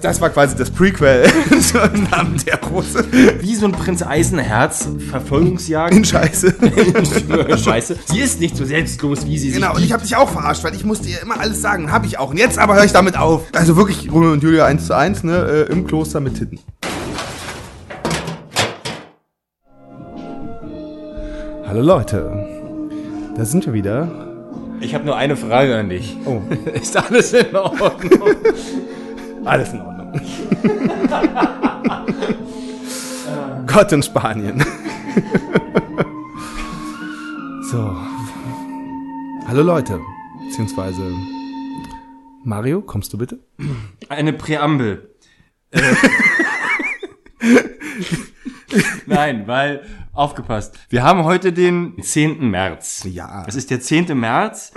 Das war quasi das Prequel zum Namen der Rose. Wie so ein Prinz Eisenherz, Verfolgungsjagd. In Scheiße. Scheiße. Sie ist nicht so selbstlos, wie sie Genau, und ich habe dich auch verarscht, weil ich musste ihr immer alles sagen. Habe ich auch. Und jetzt aber höre ich damit auf. Also wirklich Romeo und Julia 1 zu 1, ne? Äh, Im Kloster mit Titten. Hallo Leute. Da sind wir wieder. Ich habe nur eine Frage an dich. Oh. Ist alles in Ordnung? Alles in Ordnung. Gott in Spanien. so. Hallo Leute. Beziehungsweise Mario, kommst du bitte? Eine Präambel. Äh. Nein, weil, aufgepasst. Wir haben heute den 10. März. Ja. Es ist der 10. März.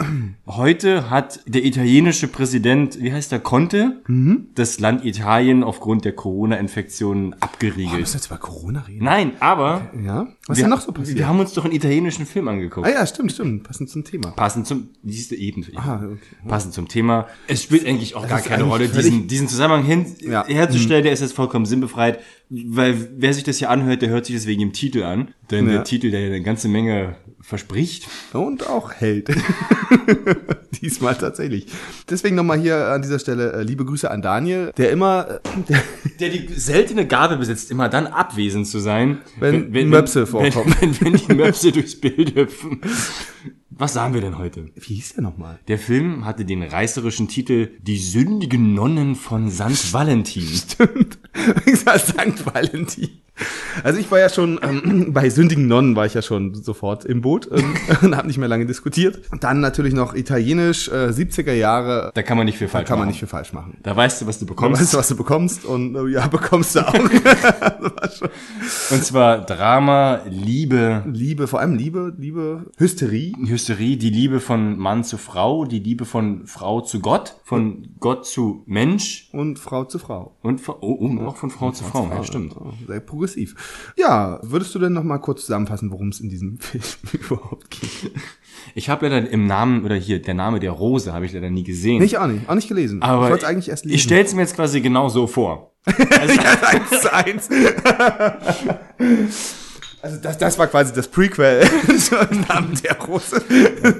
Heute hat der italienische Präsident, wie heißt der, Conte, Mhm. das Land Italien aufgrund der Corona-Infektion Wir abgeriegelt. müssen jetzt über Corona reden. Nein, aber Ja? Was ist denn noch so passiert? wir haben uns doch einen italienischen Film angeguckt. ah ja, stimmt, stimmt. Passend zum Thema. Passend zum, siehst du eben, Ah, okay. passend zum Thema. Es spielt eigentlich auch gar ist keine Rolle, diesen, diesen Zusammenhang hin, Ja. herzustellen, der ist jetzt vollkommen sinnbefreit, weil wer sich das hier anhört, der hört sich das wegen dem Titel an, denn Ja. der Titel, der eine ganze Menge verspricht. Und auch hält. Diesmal tatsächlich. Deswegen nochmal hier an dieser Stelle äh, liebe Grüße an Daniel, der immer, äh, der, Der die seltene Gabe besitzt, immer dann abwesend zu sein, Wenn Möpse vorkommen. Wenn, wenn, wenn die Möpse durchs Bild hüpfen. Was sagen wir denn heute? wie hieß der nochmal? Der Film hatte den reißerischen Titel Die sündigen Nonnen von St. Valentin. Stimmt. Ich sag St. Valentin. Also ich war ja schon, ähm, bei sündigen Nonnen war ich ja schon sofort im Boot ähm, und habe nicht mehr lange diskutiert. Und dann natürlich noch italienisch, äh, 70er Jahre, Da kann man nicht viel falsch kann man machen. nicht viel falsch machen. Da weißt du, was du bekommst. weißt du, was du bekommst und äh, ja, bekommst du auch. Und zwar Drama, Liebe, Liebe, vor allem Liebe, Liebe, Hysterie. Hysterie, die Liebe von Mann zu Frau, die Liebe von Frau zu Gott, von Gott zu Mensch Und Frau zu Frau. und, oh, und auch von Frau zu Frau. Ja, stimmt. Sehr progressiv. Ja, würdest du denn noch mal kurz zusammenfassen, worum es in diesem Film überhaupt geht? Ich habe leider im Namen, oder hier, der Name der Rose habe ich leider nie gesehen. Nicht auch nicht, auch nicht gelesen. Aber ich wollte es eigentlich erst lesen. Ich stelle es mir jetzt quasi genau so vor. eins zu eins. Also das, das war quasi das Prequel zum Namen der Rose.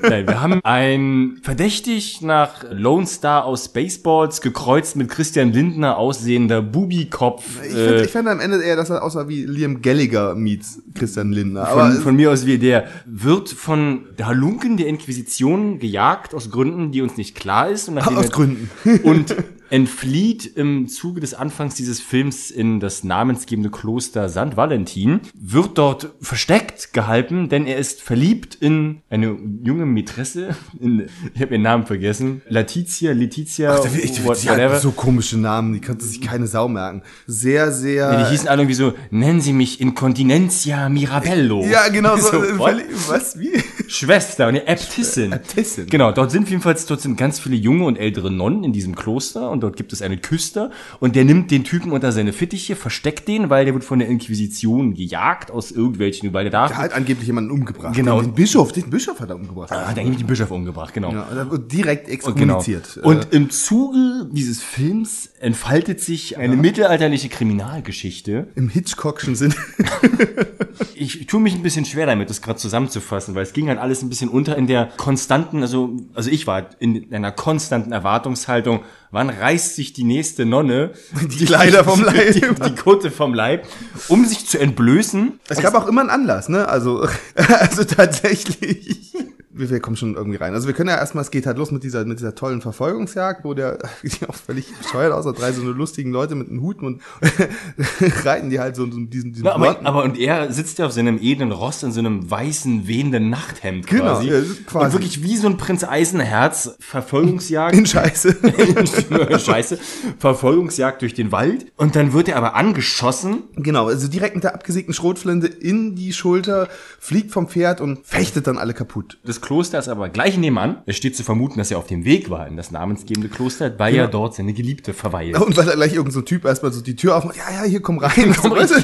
Nein, wir haben ein verdächtig nach Lone Star aus Spaceballs gekreuzt mit Christian Lindner aussehender Bubikopf. Ich finde äh, ich fand am Ende eher, dass er aussah wie Liam Gallagher meets Christian Lindner. Aber von, von mir aus wie der wird von der Halunken der Inquisition gejagt aus Gründen, die uns nicht klar ist. Und aus Gründen. und entflieht im Zuge des Anfangs dieses Films in das namensgebende Kloster St. Valentin, wird dort versteckt gehalten, denn er ist verliebt in eine junge Mätresse, in, ich habe ihren Namen vergessen, Letizia, Letizia, Ach, ich, what- die hatten so komische Namen, die konnte sich keine Sau merken. Sehr, sehr. Ja, die hießen alle irgendwie so, nennen Sie mich Incontinentia Mirabello. ja, genau so. so äh, was? Wie? Schwester, eine Äbtissin. Äbtissin. Genau, dort sind jedenfalls, dort sind ganz viele junge und ältere Nonnen in diesem Kloster und dort gibt es einen Küster und der nimmt den Typen unter seine Fittiche, versteckt den, weil der wird von der Inquisition gejagt aus irgendwelchen, weil der darf. Er hat angeblich jemanden umgebracht. Genau. Den, den Bischof, den Bischof hat er umgebracht. Ah, hat eigentlich den Bischof umgebracht, genau. Ja, wird direkt Genau. exkommuniziert. Äh, Und im Zuge dieses Films entfaltet sich eine mittelalterliche Kriminalgeschichte. Im Hitchcockschen Sinn. Ich, ich tue mich ein bisschen schwer damit, das gerade zusammenzufassen, weil es ging halt alles ein bisschen unter in der konstanten, also, also ich war in einer konstanten Erwartungshaltung, wann reißt sich die nächste Nonne Die Kleider vom Leib. die, die Kutte vom Leib, um sich zu entblößen. Es gab auch immer einen Anlass, ne? Also, also tatsächlich. Wir, wir kommen schon irgendwie rein. Also wir können ja erstmal, es geht halt los mit dieser, mit dieser tollen Verfolgungsjagd, wo der, die auch völlig bescheuert aussah, drei so eine lustigen Leute mit einem Hut und reiten die halt so, so diesen, diesen Na, aber, aber und er sitzt ja auf seinem edlen Ross in so einem weißen, wehenden Nachthemd Genau, quasi. ja, quasi. Und wirklich wie so ein Prinz Eisenherz, Verfolgungsjagd. in Scheiße. Scheiße. Verfolgungsjagd durch den Wald. Und dann wird er aber angeschossen. genau, also direkt mit der abgesägten Schrotflinte in die Schulter, fliegt vom Pferd und fechtet dann alle kaputt. Das Kloster ist aber gleich nebenan. Es steht zu vermuten, dass er auf dem Weg war in das namensgebende Kloster, weil ja dort seine Geliebte verweilt. Und weil da gleich irgendein so Typ erstmal so die Tür aufmacht, ja, ja, hier komm rein. weißt du?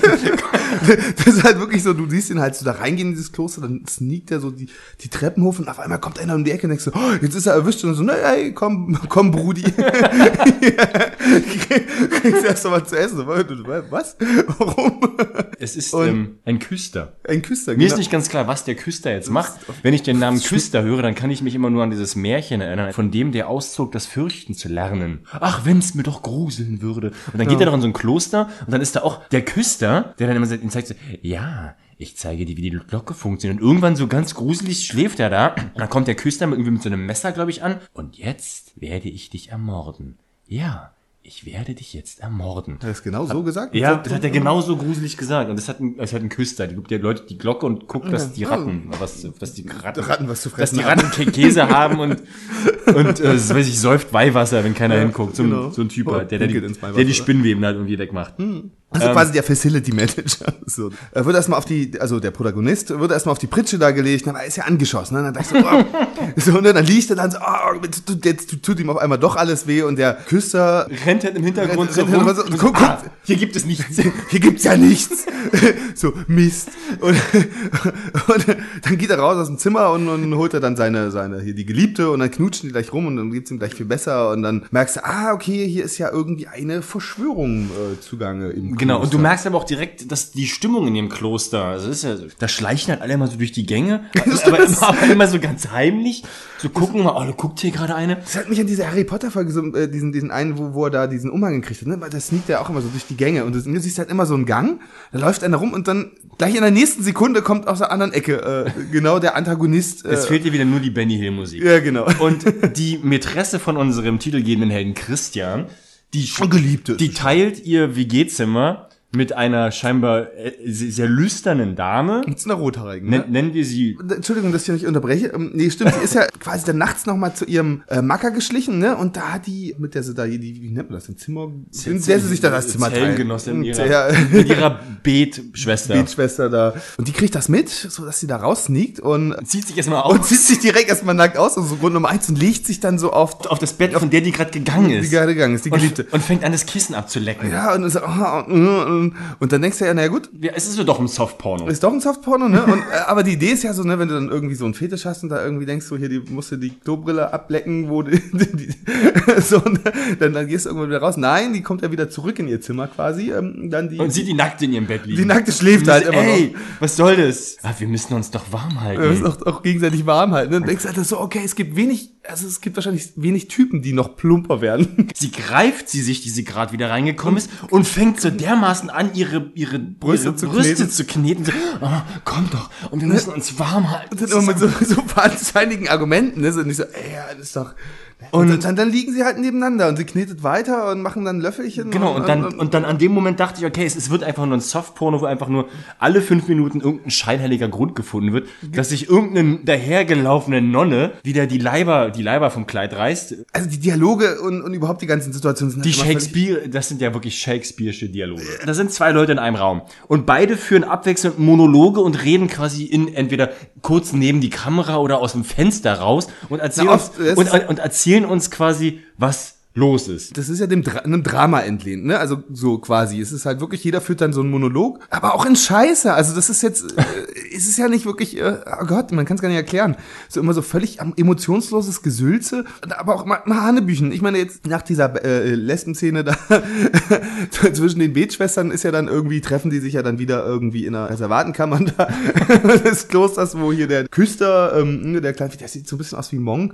das ist halt wirklich so, du siehst ihn halt so da reingehen in dieses Kloster, dann sneakt er so die, die Treppen hoch und auf einmal kommt einer um die Ecke und denkst so, oh, jetzt ist er erwischt und so, na, hey, komm, komm, Brudi. kriegst erst mal zu essen. Was? Warum? Es ist ähm, ein Küster. Ein Küster, Mir ist nicht ganz klar, was der Küster jetzt macht. Wenn ich den Namen Küster höre, dann kann ich mich immer nur an dieses Märchen erinnern, von dem der auszog, das Fürchten zu lernen. Ach, wenn's mir doch gruseln würde. Und dann geht er doch in so ein Kloster und dann ist da auch der Küster, der dann immer zeigt so, ja, ich zeige dir, wie die Glocke funktioniert. Und irgendwann so ganz gruselig schläft er da. Und dann kommt der Küster mit, irgendwie mit so einem Messer, glaube ich, an. Und jetzt werde ich dich ermorden. Ja, ich werde dich jetzt ermorden. Hat er das genau so gesagt? Ja, das hat er genauso gruselig gesagt. Und das hat ein, das hat ein Küster. Die gibt der Leute die Glocke und guckt, dass die Ratten, was, dass die Ratten, Ratten was zu dass fressen die haben. Ratten Kä- Käse haben und, und, äh, so weiß ich, säuft Weihwasser, wenn keiner hinguckt. So ein, genau. so ein Typ halt, der, der, die, der die Spinnweben halt irgendwie wegmacht. Also quasi der Facility Manager. So. Er wird erstmal auf die, also der Protagonist wird erstmal auf die Pritsche da gelegt, dann er ist ja angeschossen. Ne? Dann dachte ich so, oh. so, und dann liegt er dann so, oh, jetzt tut- ihm auf einmal doch alles weh und der Küster, Rennt halt im Hintergrund Rennt- so rennt rum. so- und guck, ah, guck. hier gibt es nichts. hier gibt's ja nichts. so, Mist. Und, und dann geht er raus aus dem Zimmer und, und holt er dann seine, seine, hier die Geliebte und dann knutschen die gleich rum und dann geht's ihm gleich viel besser und dann merkst du, ah, okay, hier ist ja irgendwie eine Verschwörung äh, zugange im Genau, und du merkst aber auch direkt, dass die Stimmung in dem Kloster, also ist ja, so- da schleichen halt alle immer so durch die Gänge, aber, immer, aber immer so ganz heimlich, so gucken mal, oh, da guckt hier gerade eine. Das hat mich an diese Harry Potter Folge so, äh, diesen diesen einen, wo, wo er da diesen Umhang gekriegt hat, ne? Weil das sneakt ja auch immer so durch die Gänge und du, du siehst halt immer so einen Gang, da läuft einer rum und dann gleich in der nächsten Sekunde kommt aus der anderen Ecke äh, genau der Antagonist. Äh, Es fehlt dir wieder nur die Benny Hill Musik. ja, genau. Und die Mätresse von unserem titelgebenden Helden Christian, die, Und Geliebte. die teilt ihr WG-Zimmer mit einer scheinbar äh, sehr lüsternen Dame. Mit einer rothaarigen, ne? Nen, nennen wir sie Entschuldigung, dass ich nicht unterbreche. Ähm, Nee, stimmt, sie ist ja quasi dann nachts nochmal zu ihrem äh, Macker geschlichen, ne? Und da hat die, mit der sie da, die, wie nennt man das, im Zimmer, in der sie sich da das Zimmer teilt. Zellengenossin ihrer, Ja, mit ihrer Betschwester. Beetschwester da. Und die kriegt das mit, so dass sie da raussneakt und, Zieht sich erstmal und auf, zieht sich direkt erstmal nackt aus, also Grund Nummer eins, und legt sich dann so auf auf das Bett, von der die gerade gegangen die ist. gerade gegangen ist, die Geliebte. Und, und fängt an, das Kissen abzulecken. Ja, und, so, ah, und, und dann denkst du ja, naja gut, Ja, es ist so doch ein Softporno. ist doch ein Softporno, ne? Und, äh, aber die Idee ist ja so, ne, wenn du dann irgendwie so einen Fetisch hast und da irgendwie denkst du, hier, die musst du die Klobrille ablecken, wo die, die, die so, ne? dann, dann gehst du irgendwann wieder raus. Nein, die kommt ja wieder zurück in ihr Zimmer quasi. Ähm, dann die, Und sieht die nackt in ihrem Bett liegen. die Nackte schläft halt immer Ey, noch. was soll das? Ah, wir müssen uns doch warm halten. Wir müssen auch, auch gegenseitig warm halten. Ne? Und denkst halt so, okay, es gibt wenig, also es gibt wahrscheinlich wenig Typen, die noch plumper werden. Sie greift sie sich, die sie gerade wieder reingekommen ist, und fängt so dermaßen an, ihre, ihre Brüste ihre zu Brüste kneten. zu kneten. So, oh, komm doch, und wir müssen uns warm halten. Und dann immer mit so, so wahnsinnigen Argumenten, ne? So nicht so, ey, das ist doch. Und, Und- dann, dann liegen sie halt nebeneinander und sie knetet weiter und machen dann Löffelchen. Genau, und dann, und dann an dem Moment dachte ich, okay, es, es wird einfach nur ein Softporno, wo einfach nur alle fünf Minuten irgendein scheinheiliger Grund gefunden wird, dass sich irgendeine dahergelaufene Nonne wieder die Leiber, die Leiber vom Kleid reißt. also die Dialoge und, und überhaupt die ganzen Situationen sind Die halt immer völlig- Shakespeare, das sind ja wirklich Shakespeare'sche Dialoge. Da sind zwei Leute in einem Raum. Und beide führen abwechselnd Monologe und reden quasi in entweder kurz neben die Kamera oder aus dem Fenster raus und erzählen, Na, oft ist- und, und erzählen uns quasi, was los ist. Das ist ja dem Dra einem Drama entlehnt, ne? Also so quasi. Es ist halt wirklich, jeder führt dann so einen Monolog, aber auch in Scheiße. Also das ist jetzt, äh, es ist ja nicht wirklich, äh, oh Gott, man kann es gar nicht erklären. So immer so völlig emotionsloses Gesülze, aber auch mal, mal Hanebüchen. Ich meine jetzt nach dieser äh, Lesben-Szene da zwischen den Betschwestern ist ja dann irgendwie, treffen die sich ja dann wieder irgendwie in einer Reservatenkammer da des Klosters, wo hier der Küster, ähm, der kleine, der sieht so ein bisschen aus wie Monk.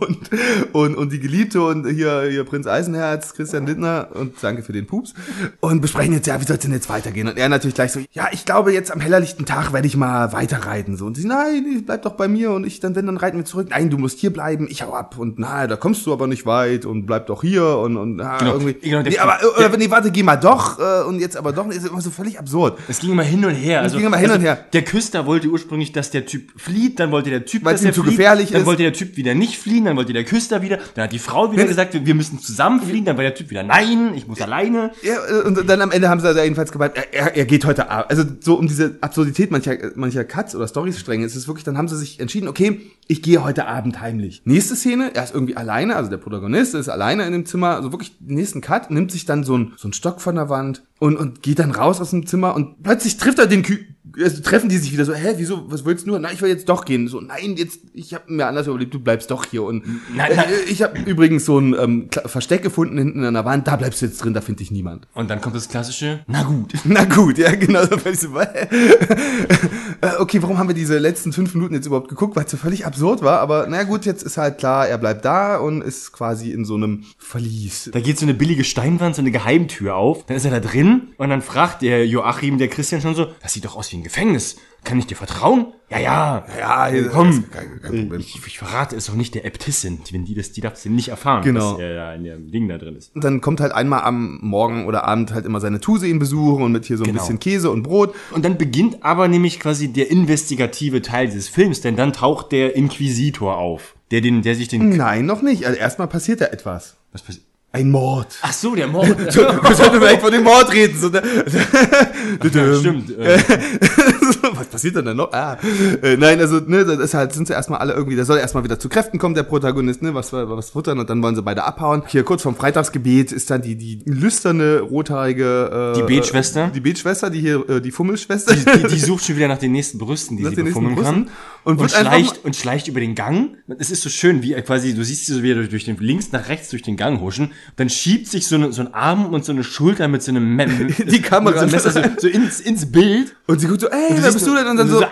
und, und, und die Geliebte und hier, hier Prinz Eisenherz, Christian Lindner und danke für den Pups und besprechen jetzt, ja, wie soll es denn jetzt weitergehen? Und er natürlich gleich so, ja, ich glaube, jetzt am hellerlichten Tag werde ich mal weiterreiten. So. Und sie, nein, bleib doch bei mir und ich, dann, wenn, dann reiten wir zurück. Nein, du musst hier bleiben, ich hau ab. Und na, da kommst du aber nicht weit und bleib doch hier und, und na, Genau. irgendwie. Genau, nee, aber, äh, nee, warte, geh mal doch äh, und jetzt aber doch, ist immer so völlig absurd. Es ging immer hin und her. Also, ging immer hin also und her. Der Küster wollte ursprünglich, dass der Typ flieht, dann wollte der Typ, Weil dass es ihm zu flieht, gefährlich dann ist. wollte der Typ wieder nicht fliehen, dann wollte der Küster wieder, dann hat die Frau wieder Wenn- gesagt, wir müssen zusammen fliehen, dann war der Typ wieder, nein, ich muss alleine. Ja, und dann am Ende haben sie also jedenfalls gemeint, er, er, er geht heute Abend. Also so um diese Absurdität mancher, mancher Cuts oder Storystränge ist es wirklich, dann haben sie sich entschieden, okay, ich gehe heute Abend heimlich. Nächste Szene, er ist irgendwie alleine, also der Protagonist ist alleine in dem Zimmer, also wirklich nächsten Cut, nimmt sich dann so ein, so ein Stock von der Wand und, und geht dann raus aus dem Zimmer und plötzlich trifft er den, Kü also treffen die sich wieder so, hä, wieso, was willst du nur? Na, ich will jetzt doch gehen. So, nein, jetzt, ich habe mir anders überlegt, du bleibst doch hier. Und Nein, nein. Äh, ich habe übrigens so ein ähm, Versteck gefunden hinten an der Wand, da bleibst du jetzt drin, da finde ich niemand. Und dann kommt das klassische, na gut. Na gut, ja, genau. So? Äh, okay, warum haben wir diese letzten fünf Minuten jetzt überhaupt geguckt, weil es so völlig absurd war. Aber na gut, jetzt ist halt klar, er bleibt da und ist quasi in so einem Verlies. Da geht so eine billige Steinwand, so eine Geheimtür auf. Dann ist er da drin und dann fragt der Joachim, der Christian schon so, das sieht doch aus wie ein Gefängnis. Kann ich dir vertrauen? Ja, ja. Ja, komm. kein- kein. Ich, ich verrate es auch nicht der Äbtissin, wenn die das, die darf es nicht erfahren, Genau. dass er da in dem Ding da drin ist. Und dann kommt halt einmal am Morgen oder Abend halt immer seine Tuse ihn besuchen und mit hier so ein Genau. bisschen Käse und Brot. Und dann beginnt aber nämlich quasi der investigative Teil dieses Films, denn dann taucht der Inquisitor auf, der den, der sich den, Nein, noch nicht. Also erstmal passiert da etwas. was passiert? Ein Mord. Ach so, der Mord. Wir sollten vielleicht von dem Mord reden. So, ne? ja, stimmt. Äh, Was passiert denn da noch? Ah. Äh, nein, also, ne, das ist halt, sind sie erstmal alle irgendwie, der soll erstmal wieder zu Kräften kommen, der Protagonist, ne, was, was futtern und dann wollen sie beide abhauen. Hier kurz vorm Freitagsgebet ist dann die, die lüsterne, rothaarige, äh, Die Betschwester? Die Betschwester, die hier, äh, die Fummelschwester. die, die sucht schon wieder nach den nächsten Brüsten, die Nach sie befummeln kann. Und Und, schleicht, und schleicht über den Gang. Es ist so schön, wie er quasi, du siehst sie so wieder durch, durch den, links nach rechts durch den Gang huschen. Dann schiebt sich so, eine, so ein Arm und so eine Schulter mit so einem Me Die Kamera. so, einem Messer so, so ins, ins Bild. Und sie guckt so, ey, wer bist so- du denn? Und dann so, du ah!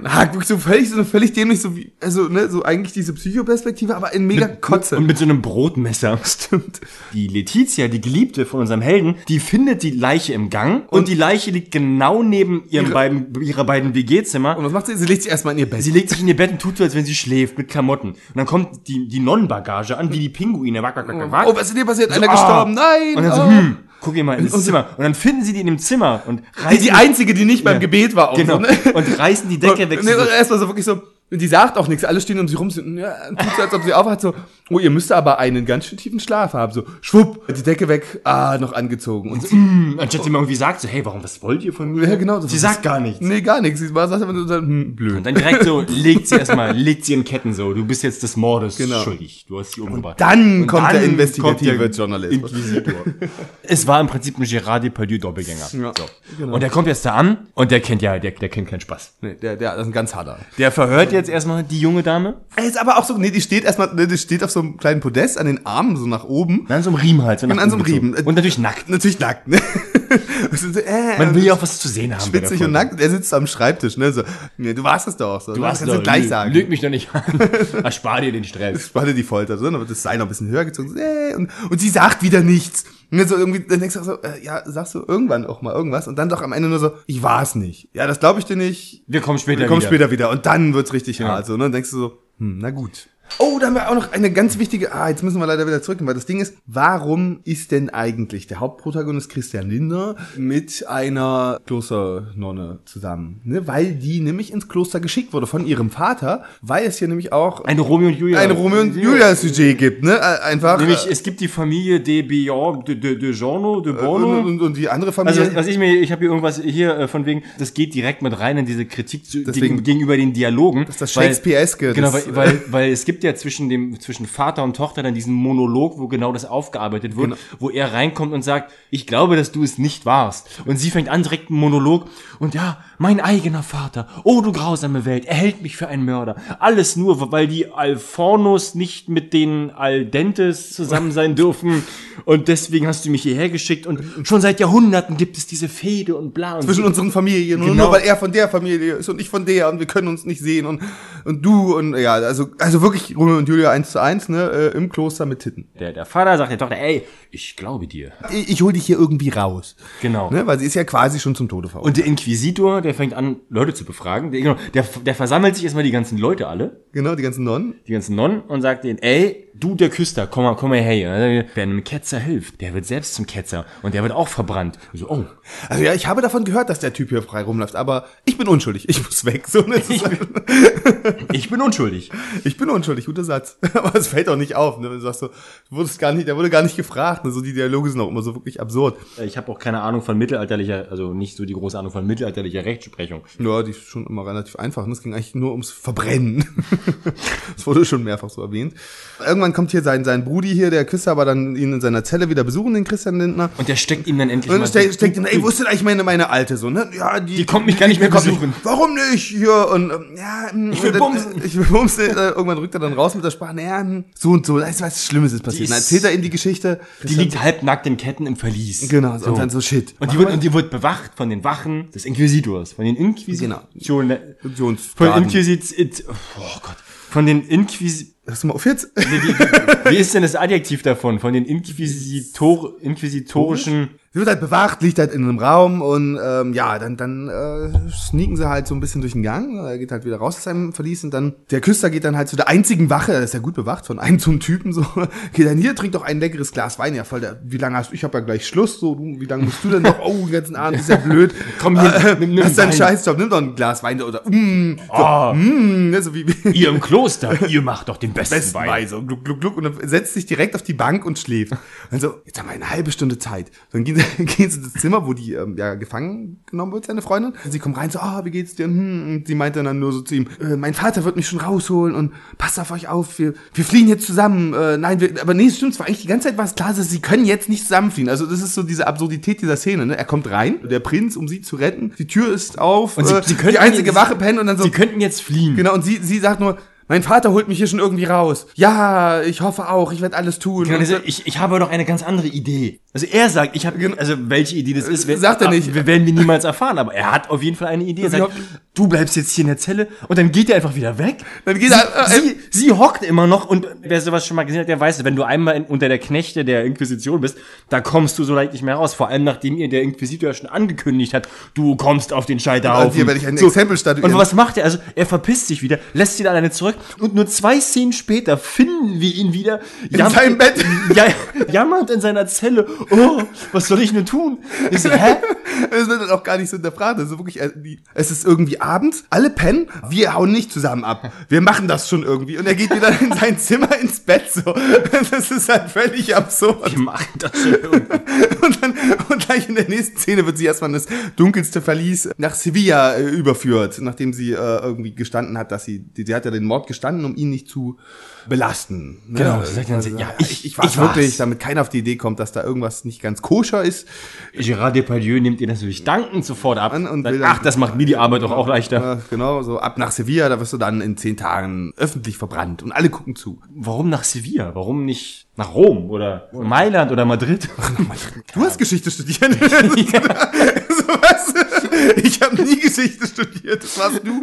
So, Ah, guckst so völlig, so völlig dämlich, so wie, also, ne, so eigentlich diese Psychoperspektive, aber in mega Kotze. Und mit so einem Brotmesser. Stimmt. Die Letizia, die Geliebte von unserem Helden, die findet die Leiche im Gang und, die Leiche liegt genau neben ihren Ihre- beiden, ihrer beiden WG-Zimmer. Und was macht sie? Sie legt sich erstmal in ihr Bett. Sie legt sich in ihr Bett und tut so, als wenn sie schläft, mit Klamotten. Und dann kommt die, die Nonnenbagage an, wie die Pinguine. Wack, wack, wack, wack, oh, was ist dir passiert? Einer ah. gestorben? Nein! Und dann so, oh. hm, guck ihr mal ins Und Zimmer. Und dann finden sie die in dem Zimmer und Die, reißen die einzige, die nicht beim Ja. Gebet war genau, so, ne? und reißen die Decke weg. Nee, So, und erstmal so wirklich so, und die sagt auch nichts, alle stehen um sie rum, so, ja, tut so, als ob sie aufhat, so, oh, ihr müsst aber einen ganz schön tiefen Schlaf haben, so, schwupp, die Decke weg, ah, noch angezogen. Und so, hm, anstatt sie mal irgendwie sagt, so, hey, warum, was wollt ihr von mir? ja, genau. so, Sie sagt gar nichts. Nee, gar nichts. Sie sagt einfach nur so, hm, blöd. Und dann direkt so, legt sie erstmal, legt sie in Ketten so, du bist jetzt des Mordes Genau. schuldig, du hast sie umgebracht. dann kommt der dann investigative kommt der Journalismus. Inquisitor. es war im Prinzip ein Gérard Depardieu Doppelgänger. Ja, so. genau. Und der kommt jetzt da an und der kennt ja, der, der kennt keinen Spaß. Nee, der, der, das ist ein ganz harter. Der verhört jetzt erstmal die junge Dame. Er ist aber auch so, nee, die steht erstmal, nee, die steht auf so einem kleinen Podest an den Armen, so nach oben. An so einem Riemen halt. So nach an so einem. Riemen. Und natürlich nackt. Natürlich nackt, ne? So, äh, Man will ja auch was zu sehen haben. Spitzig und nackt, er sitzt am Schreibtisch, ne? So, nee, du warst es doch. So, Du ne? kannst du doch, gleich sagen. Lüg mich doch nicht an. Erspar dir den Stress. Spanne die Folter, so, dann wird das Seil noch ein bisschen höher gezogen, so, äh, und, und sie sagt wieder nichts. Ne, so irgendwie, dann denkst du auch so, äh, ja, sagst du irgendwann auch mal irgendwas und dann doch am Ende nur so, ich war es nicht. Ja, das glaube ich dir nicht. Wir kommen später Wir kommen wieder. später wieder und dann wird's richtig hart, so, ne? Dann denkst du so, hm, na gut. Oh, da haben wir auch noch eine ganz wichtige, ah, jetzt müssen wir leider wieder zurück, weil das Ding ist, warum ist denn eigentlich der Hauptprotagonist Christian Linder mit einer Klosternonne zusammen? Ne? Weil die nämlich ins Kloster geschickt wurde von ihrem Vater, weil es hier nämlich auch Eine Romeo und Julia. eine Romeo und Julia Sujet gibt, ne? Äh, Einfach. Nämlich, äh, es gibt die Familie de Bion, de, de, de Giorno, de und, Bono. und, und die andere Also Familie. was, was ich mir, ich habe hier irgendwas hier äh, von wegen, das geht direkt mit rein in diese Kritik zu, Deswegen- gegen, gegenüber den Dialogen. Das ist das Shakespeareske, Genau, weil, weil, weil es gibt ja zwischen dem zwischen Vater und Tochter dann diesen Monolog, wo genau das aufgearbeitet wird, Genau. wo er reinkommt und sagt, ich glaube, dass du es nicht warst. Und sie fängt an direkt einen Monolog und ja, mein eigener Vater, oh du grausame Welt, er hält mich für einen Mörder. Alles nur, weil die Alfornos nicht mit den Aldentes zusammen sein dürfen und deswegen hast du mich hierher geschickt und schon seit Jahrhunderten gibt es diese Fehde und bla und zwischen unseren Familien. Und Genau. nur weil er von der Familie ist und ich von der und wir können uns nicht sehen und, und du und ja, also, also wirklich Romeo und Julia eins zu eins, ne, äh, im Kloster mit Titten. Der, der Vater sagt der Tochter, ey, ich glaube dir. Ich, ich hol dich hier irgendwie raus. Genau. Ne, weil sie ist ja quasi schon zum Tode verurteilt. Und der Inquisitor, der fängt an, Leute zu befragen. Der, genau, der, der versammelt sich erstmal die ganzen Leute alle, Genau, die ganzen Nonnen. die ganzen Nonnen, und sagt denen, ey, du der Küster, komm mal, komm mal her. Er, Wer einem Ketzer hilft, der wird selbst zum Ketzer. Und der wird auch verbrannt. Und so, oh. Also ja, ich habe davon gehört, dass der Typ hier frei rumläuft, aber ich bin unschuldig. Ich muss weg. So, ne? Ich bin unschuldig. Ich bin unschuldig, guter Satz. Aber es fällt auch nicht auf, ne? Wenn du sagst so, du wurdest gar nicht, der wurde gar nicht gefragt, ne? So die Dialoge sind auch immer so wirklich absurd. Ich habe auch keine Ahnung von mittelalterlicher, also nicht so die große Ahnung von mittelalterlicher Rechtsprechung. Ja, die ist schon immer relativ einfach. Es ging eigentlich nur ums Verbrennen. das wurde schon mehrfach so erwähnt. Irgendwann kommt hier sein, sein Brudi hier, der küsst aber dann ihn in seiner Zelle wieder besuchen, den Christian Lindner. Und der steckt ihm dann endlich Und mal dann steckt, steckt ihm, ey, wo ist denn eigentlich meine, meine Alte so, ne? Ja, die, Die kommt mich gar nicht mehr besuchen. Warum nicht? Hier und ähm, ja, ähm, Ich will und bumsen. äh, Ich will bumsen. Äh, irgendwann rückt er dann raus mit der Sprache, naja, hm, so und so, da ist was Schlimmes ist passiert. Dann erzählt er ihm die Geschichte. Die liegt halbnackt in Ketten im Verlies. Genau, und dann so shit. Und die, wird, und die wird bewacht von den Wachen des Inquisitors, von den Inquisitionen. Von den Inquisitionsgarden. Inquisit, oh Gott, von den Inquis, Hörst du mal auf jetzt? wie ist denn das Adjektiv davon? Von den Inquisitor, inquisitorischen, Sie wird halt bewacht, liegt halt in einem Raum und ähm, ja, dann, dann äh, sneaken sie halt so ein bisschen durch den Gang. Er geht halt wieder raus aus seinem Verlies und dann der Küster geht dann halt zu der einzigen Wache, der ist ja gut bewacht, von einem zum Typen so. Geht dann hier, trinkt doch ein leckeres Glas Wein. Ja, voll der, wie lange hast du? Ich habe ja gleich Schluss, so, du, wie lange musst du denn noch? Oh, den ganzen Abend ist ja blöd. Komm hier, äh, nimm- nimm hast deinen Wein. Scheißjob, nimm doch ein Glas Wein oder mm, so, Ah. mm, so wie, wie ihr im Kloster, ihr macht doch den besten, besten Wein. So, gluck, gluck, gluck, und dann setzt sich direkt auf die Bank und schläft. Und so, jetzt haben wir eine halbe Stunde Zeit. Dann gehen sie, gehen sie ins Zimmer, wo die ähm, ja gefangen genommen wird, seine Freundin. Und sie kommt rein, so, ah, wie geht's dir? Hm, und sie meinte dann nur so zu ihm, äh, mein Vater wird mich schon rausholen und passt auf euch auf, wir, wir fliehen jetzt zusammen. Äh, nein, wir, aber nee, es stimmt, es war eigentlich die ganze Zeit war es klar, dass sie können jetzt nicht zusammenfliehen. Also das ist so diese Absurdität dieser Szene. Ne? Er kommt rein, der Prinz, um sie zu retten. Die Tür ist auf, Und sie- äh, sie die einzige Wache pennen und dann so, Sie könnten jetzt fliehen. Genau, und sie, sie sagt nur, mein Vater holt mich hier schon irgendwie raus. Ja, ich hoffe auch, ich werde alles tun. Genau, ich, ich habe doch eine ganz andere Idee. Also er sagt, ich habe, also welche Idee das ist, wer- Sagt er nicht. Wir werden wir niemals erfahren, aber er hat auf jeden Fall eine Idee. Er Sie sagt, hockt- du bleibst jetzt hier in der Zelle und dann geht er einfach wieder weg. Dann geht er, äh, Sie, sie hockt immer noch und wer sowas schon mal gesehen hat, der weiß, wenn du einmal in, unter der Knechte der Inquisition bist, da kommst du so leicht nicht mehr raus. Vor allem nachdem ihr der Inquisitor schon angekündigt hat, du kommst auf den Scheiterhaufen. Dir werde ich ein Exempel statuieren. Und was macht er? Also er verpisst sich wieder, lässt ihn alleine zurück und nur zwei Szenen später finden wir ihn wieder In seinem Bett. Ja, jammernd in seiner Zelle. Oh, was soll ich nur tun? Ich so, hä? Es wird dann auch gar nicht so hinterfragt. Also wirklich, äh, es ist irgendwie abends, alle pennen, wir hauen nicht zusammen ab. Wir machen das schon irgendwie. Und er geht wieder in sein Zimmer ins Bett so. Das ist halt völlig absurd. Wir machen das schon irgendwie. Und dann, und gleich in der nächsten Szene wird sie erstmal in das dunkelste Verlies nach Sevilla äh, überführt, nachdem sie äh, irgendwie gestanden hat, dass sie, die, sie hat ja den Mord gestanden, um ihn nicht zu belasten. Ne? Genau, dann, Also, ja, ich, ich- ich war ich war's. wirklich, damit keiner auf die Idee kommt, dass da irgendwas nicht ganz koscher ist. Gérard Depardieu nimmt ihr natürlich dankend sofort ab. Und will dann- Ach, das macht mir die Arbeit doch auch leichter. Ja, genau, so ab nach Sevilla, da wirst du dann in zehn Tagen öffentlich verbrannt und alle gucken zu. Warum nach Sevilla? Warum nicht nach Rom oder Mailand oder Madrid? Du hast Geschichte studiert. so, was? Ich habe nie Geschichte studiert, das warst du.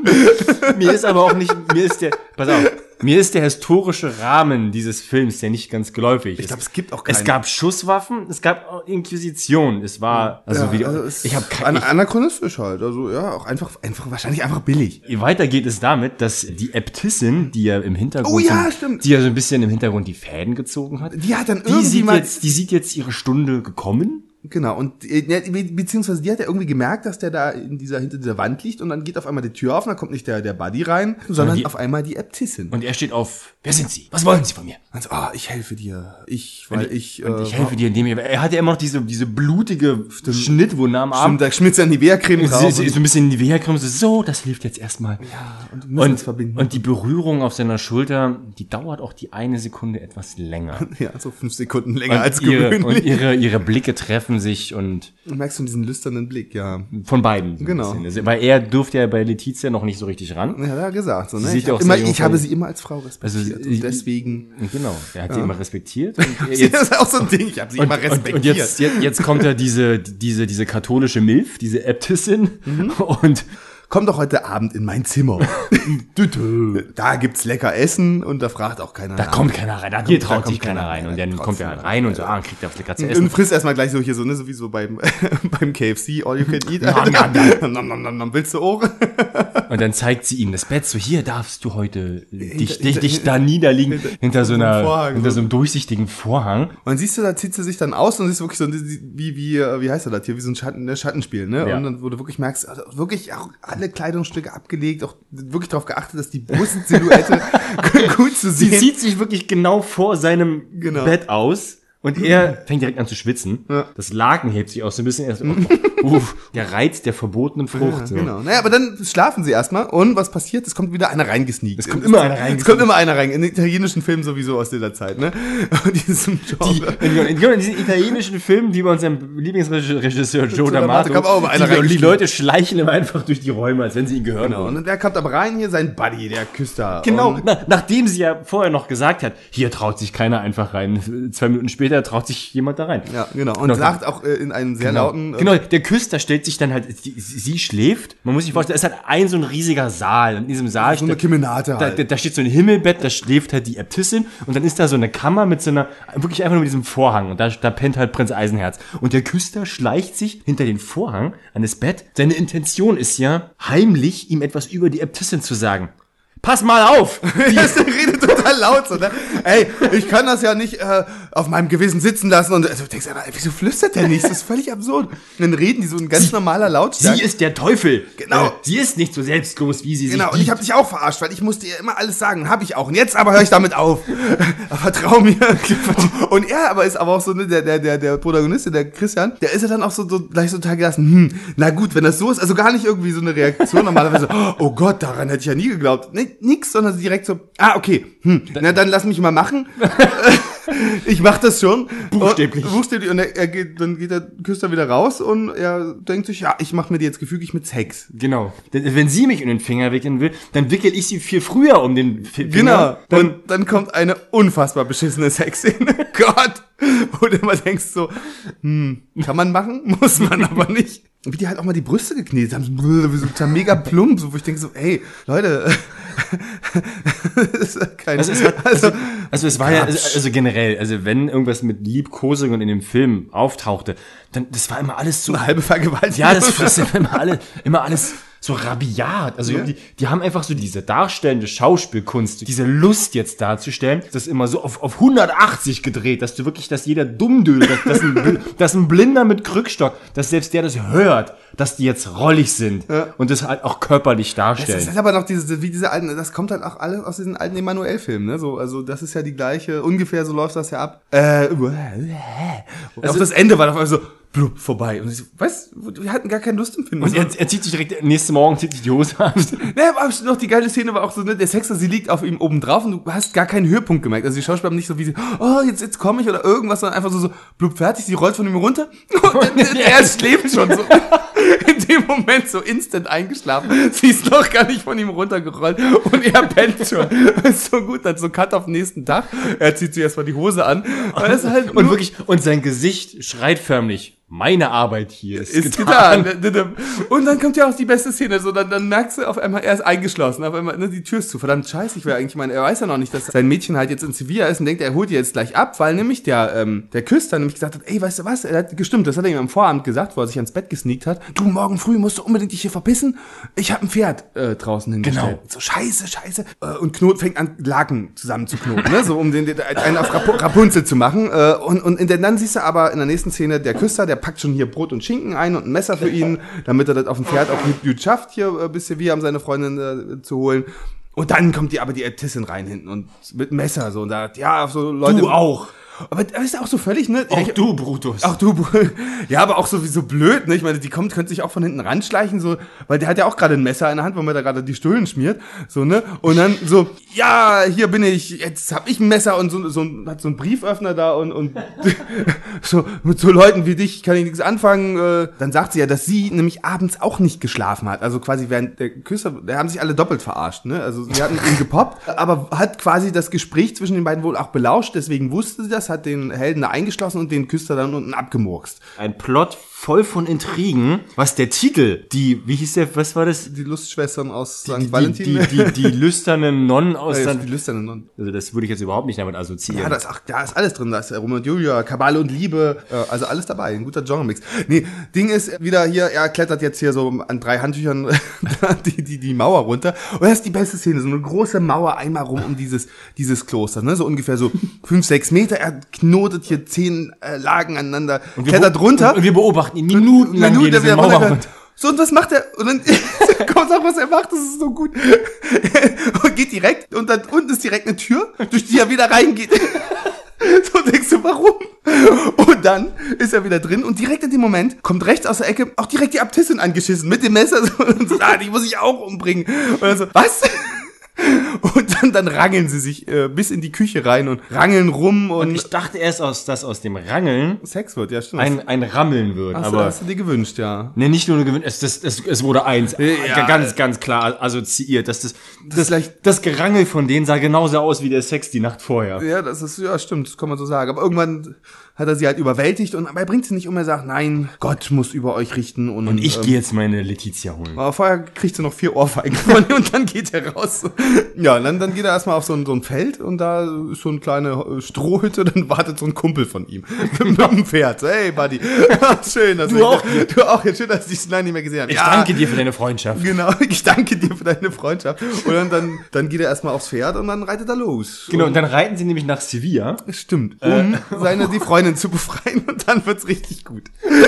mir ist aber auch nicht, mir ist der, pass auf, mir ist der historische Rahmen dieses Films ja nicht ganz geläufig. Ich glaube, es gibt auch Es keine. gab Schusswaffen, es gab Inquisition. Es war, also ja, wie, also es ich habe keine, anachronistisch halt. Also ja, auch einfach, einfach wahrscheinlich einfach billig. weiter geht es damit, dass die Äbtissin, die ja im Hintergrund, Oh ja, stimmt. die ja so ein bisschen im Hintergrund die Fäden gezogen hat, Die hat dann die irgendwie sieht mal jetzt, die sieht jetzt ihre Stunde gekommen. Genau und äh, ja, be- beziehungsweise die hat ja irgendwie gemerkt, dass der da in dieser hinter dieser Wand liegt und dann geht auf einmal die Tür auf und dann kommt nicht der der Buddy rein, sondern die- auf einmal die Äbtissin. Und er steht auf, wer sind Sie? Was wollen Sie von mir? Und so, ah, ich helfe dir. Ich, weil ich, Und äh, ich helfe dir, indem ihr, er hat ja immer noch diese, diese blutige Schnittwunde am Arm. Stimmt, da schmiert ja Nivea-Creme drauf. Sie, so ein bisschen die Wehrcreme, so, so, das hilft jetzt erstmal. und wir Und, verbinden. und die Berührung auf seiner Schulter, die dauert auch die eine Sekunde etwas länger. ja, so fünf Sekunden länger als Und ihre, gewöhnlich. und ihre, ihre Blicke treffen sich und Du merkst schon diesen lüsternen Blick, ja. von beiden. so Genau. Also, Weil er durfte ja bei Letizia noch nicht so richtig ran. Ja, er gesagt. So, ne? Sie ich ja auch immer, ich habe sie immer als Frau respektiert. Also, und deswegen. Genau, er hat sie immer respektiert. Und das jetzt, ist auch so ein Ding, ich habe sie und, immer und, respektiert. und jetzt, jetzt, jetzt kommt ja diese, diese, diese katholische Milf, diese Äbtissin. Mhm. Und Komm doch heute Abend in mein Zimmer. da gibt's lecker Essen und da fragt auch keiner da nach. kommt keiner rein, da hier traut sich keiner rein. Und dann kommt er halt rein. und so, ah, kriegt er was lecker zu essen. Und frisst erstmal gleich so hier so, ne, so wie so beim, beim KFC, all you can eat. Nom, nom, nom, nom, willst du auch? Und dann zeigt sie ihm das Bett, so hier darfst du heute dich, dich, dich da niederliegen, hinter, so einer, hinter so. so einem durchsichtigen Vorhang. Und dann siehst du, da zieht sie sich dann aus und siehst wirklich so, wie, wie, wie heißt er das hier, wie so ein Schatten, ne, Schattenspiel, ne? Und dann, wo du wirklich merkst, also wirklich auch alles alle Kleidungsstücke abgelegt, auch wirklich darauf geachtet, dass die Brustsilhouette gut zu Sie sehen. zieht sich wirklich genau vor seinem Genau. Bett aus. Und er fängt direkt an zu schwitzen. Ja. Das Laken hebt sich auch so ein bisschen erst. Uff, der Reiz der verbotenen Frucht. so. Genau. Naja, aber dann schlafen sie erstmal und was passiert? Es kommt wieder einer reingesneakt. Es kommt immer einer Es reingesneakt. kommt immer einer rein. In italienischen Filmen sowieso aus dieser Zeit, ne? Und diesem Die, Genre. in, in, in diesen italienischen Filmen, die bei unserem Lieblingsregisseur Joe D'Amato kam auch einer die, die. Leute schleichen immer einfach durch die Räume, als wenn sie ihn gehören Genau. wollen. Und der kommt aber rein hier, sein Buddy, der küsst da. Genau, na, nachdem sie ja vorher noch gesagt hat, hier traut sich keiner einfach rein. Zwei Minuten später traut sich jemand da rein. ja, genau. Und Genau. sagt auch äh, in einem sehr lauten. äh, Genau, der Küster stellt sich dann halt, die, sie schläft. Man muss sich vorstellen, es ist halt ein so ein riesiger Saal. Und in diesem Saal So eine Kemenate halt. da, da steht so ein Himmelbett, da schläft halt die Äbtissin und dann ist da so eine Kammer mit so einer, wirklich einfach nur mit diesem Vorhang und da, da pennt halt Prinz Eisenherz. Und der Küster schleicht sich hinter den Vorhang an das Bett. Seine Intention ist ja, heimlich ihm etwas über die Äbtissin zu sagen. Pass mal auf! Der redet total laut so, ne? Ey, ich kann das ja nicht äh, auf meinem Gewissen sitzen lassen. Und also, du denkst, aber, wieso flüstert der nicht? Das ist völlig absurd. Und dann reden die so in ganz normaler Lautstärke. Sie ist der Teufel. Genau. Äh, sie ist nicht so selbstlos, wie sie sich Genau, und ich habe dich auch verarscht, weil ich musste ihr immer alles sagen. Habe ich auch. Und jetzt aber höre ich damit auf. Vertrau mir. Und er aber ist aber auch so, ne, der, der, der, der Protagonist, der Christian, der ist ja dann auch so, so gleich so total gelassen. Hm, na gut, wenn das so ist, also gar nicht irgendwie so eine Reaktion. Normalerweise, oh Gott, daran hätte ich ja nie geglaubt. Nee, nix, sondern direkt so, ah, okay, hm, na dann lass mich mal machen. Ich mach das schon. Buchstäblich. Und, buchstäblich. Und er, er geht, dann geht der Küster wieder raus und er denkt sich, ja, ich mache mir die jetzt gefügig mit Sex. Genau. Denn Wenn sie mich in den Finger wickeln will, dann wickel ich sie viel früher um den Fi- Finger. Genau. Dann, und dann kommt eine unfassbar beschissene Sexszene. Gott. Wo du immer denkst so, hm, kann man machen, muss man aber nicht. Und wie die halt auch mal die Brüste geknetet haben, so, wie so mega plump, so, wo ich denke so, ey, Leute, kein, also, es hat, also, also, also es war ja, also, Quatsch. also generell, also wenn irgendwas mit Liebkosungen in dem Film auftauchte, dann, das war immer alles so, eine halbe Vergewaltigung. ja, das, das war immer alles, immer alles so rabiat. Also Ja. die, die haben einfach so diese darstellende Schauspielkunst, diese Lust jetzt darzustellen, das immer so auf, auf 180 gedreht, dass du wirklich, dass jeder Dummdödel, dass, dass, ein, dass ein Blinder mit Krückstock, dass selbst der das hört, dass die jetzt rollig sind und das halt auch körperlich Das darstellen. ist aber noch diese, wie diese alten, das kommt halt auch alles aus diesen alten Emanuel-Filmen, ne? So, also das ist ja die gleiche, ungefähr so läuft das ja ab. Äh, also, auch das Ende war doch einfach so, blub, vorbei. Und ich so, was? Wir hatten gar keine Lust im Film. Und er, er zieht sich direkt, nächsten Morgen zieht sich die Hose an. Ne, aber noch die geile Szene war auch so, ne, der Sexer, sie liegt auf ihm oben drauf und du hast gar keinen Höhepunkt gemerkt. Also die Schauspieler haben nicht so wie sie, oh, jetzt, jetzt komme ich oder irgendwas, sondern einfach so, so, blub, fertig, sie rollt von ihm runter und er schläft schon so. In dem Moment so instant eingeschlafen. Sie ist noch gar nicht von ihm runtergerollt und er pennt schon. Ist so gut, dann so Cut auf den nächsten Tag. Er zieht sich erstmal die Hose an. Halt Und wirklich, und sein Gesicht schreit förmlich, meine Arbeit hier ist, ist getan. getan. Und dann kommt ja auch die beste Szene, so dann, dann merkst du auf einmal, er ist eingeschlossen, auf einmal, ne, die Tür ist zu. Verdammt scheiße, ich wäre eigentlich, ich meine, er weiß ja noch nicht, dass sein Mädchen halt jetzt in Sevilla ist und denkt, er holt die jetzt gleich ab, weil nämlich der, ähm, der Küster nämlich gesagt hat, ey, weißt du was, er hat gestimmt, das hat er ihm am Vorabend gesagt, wo er sich ans Bett gesneakt hat, du, morgen früh musst du unbedingt dich hier verpissen, ich habe ein Pferd äh, draußen hingestellt. Genau. So, scheiße, scheiße. Äh, und Knot fängt an, Laken zusammen zu knoten, ne, so um den, den einen auf Rapu Rapunzel zu machen. Äh, und, und in der, dann siehst du aber in der nächsten Szene, der Küster, der packt schon hier Brot und Schinken ein und ein Messer für ihn, damit er das auf dem Pferd auch gut, gut schafft, hier äh, bis Sevilla, um seine Freundin äh, zu holen. Und dann kommt die aber die Äbtissin rein hinten und mit Messer so und sagt, ja, so Leute. Du auch. Aber das ist auch so völlig, ne? Auch Ich- du, Brutus. Ach du, ja, aber auch so wie so blöd, ne? Ich meine, die kommt, könnte sich auch von hinten ranschleichen, so, weil der hat ja auch gerade ein Messer in der Hand, wo man da gerade die Stullen schmiert, so, ne? Und dann so, ja, hier bin ich, jetzt hab ich ein Messer und so, so ein- hat so einen Brieföffner da und, und so, mit so Leuten wie dich kann ich nichts anfangen. Äh, dann sagt sie ja, dass sie nämlich abends auch nicht geschlafen hat. Also quasi während der Küsse, da haben sich alle doppelt verarscht, ne? Also sie hatten ihn gepoppt, aber hat quasi das Gespräch zwischen den beiden wohl auch belauscht, deswegen wusste sie das, hat den Helden eingeschlossen und den Küster dann unten abgemurkst. Ein Plot voll von Intrigen, was der Titel, die, wie hieß der, was war das? Die Lustschwestern aus St. Die, Valentin. die, die, die lüsternen Nonnen aus Äh, St. die Lüsternen Nonnen. Also das würde ich jetzt überhaupt nicht damit assoziieren. Ja, da ist, ach, da ist alles drin. Da ist Romeo und Julia, Kabale und Liebe, äh, also alles dabei. Ein guter Genre-Mix. Nee, Ding ist wieder hier, er klettert jetzt hier so an drei Handtüchern die, die, die Mauer runter. Und das ist die beste Szene. So eine große Mauer einmal rum um dieses, dieses Kloster. Ne? So ungefähr so fünf, sechs Meter. Er knotet hier zehn äh, Lagen aneinander, Und klettert runter. Und wir beobachten ihn minutenlang Minute, gehen diese der Mauer runter- runter. So, und was macht er? Und dann kommt auch, was er macht, das ist so gut. und geht direkt, und dann unten ist direkt eine Tür, durch die er wieder reingeht. So denkst du, warum? Und dann ist er wieder drin und direkt in dem Moment kommt rechts aus der Ecke auch direkt die Abtissin angeschissen mit dem Messer so, und so, ah, die muss ich auch umbringen. Und dann so, was? Und dann, dann rangeln sie sich äh, bis in die Küche rein und rangeln rum und, Und ich dachte erst, aus, dass aus dem Rangeln Sex wird, ja stimmt. ein, ein Rammeln wird. hast, du, aber hast du dir gewünscht, ja. ne, nicht nur eine Gewinn, es, das, es, es wurde eins. Ja. Ganz, ganz klar assoziiert. Dass das, das, vielleicht- das Gerangel von denen sah genauso aus wie der Sex die Nacht vorher. Ja, das ist, ja, stimmt, das kann man so sagen. Aber irgendwann hat er sie halt überwältigt und aber er bringt sie nicht um, er sagt, nein, Gott muss über euch richten und, Und ich ähm, gehe jetzt meine Letizia holen. Aber vorher kriegt sie noch vier Ohrfeigen von ihm und dann geht er raus. Ja, und dann, dann geht er erstmal auf so ein, so ein Feld und da ist so eine kleine äh, Strohhütte, dann wartet so ein Kumpel von ihm mit dem Pferd. Hey, Buddy, schön, dass Du auch Du auch, ja, schön, dass ich dich lange nicht mehr gesehen habe. Ich danke dir für deine Freundschaft. Genau, ich danke dir für deine Freundschaft. Und dann, dann, dann geht er erstmal aufs Pferd und dann reitet er los. Genau, und dann reiten sie nämlich nach Sevilla. Stimmt, um seine, die Freundin zu befreien und dann wird's richtig gut.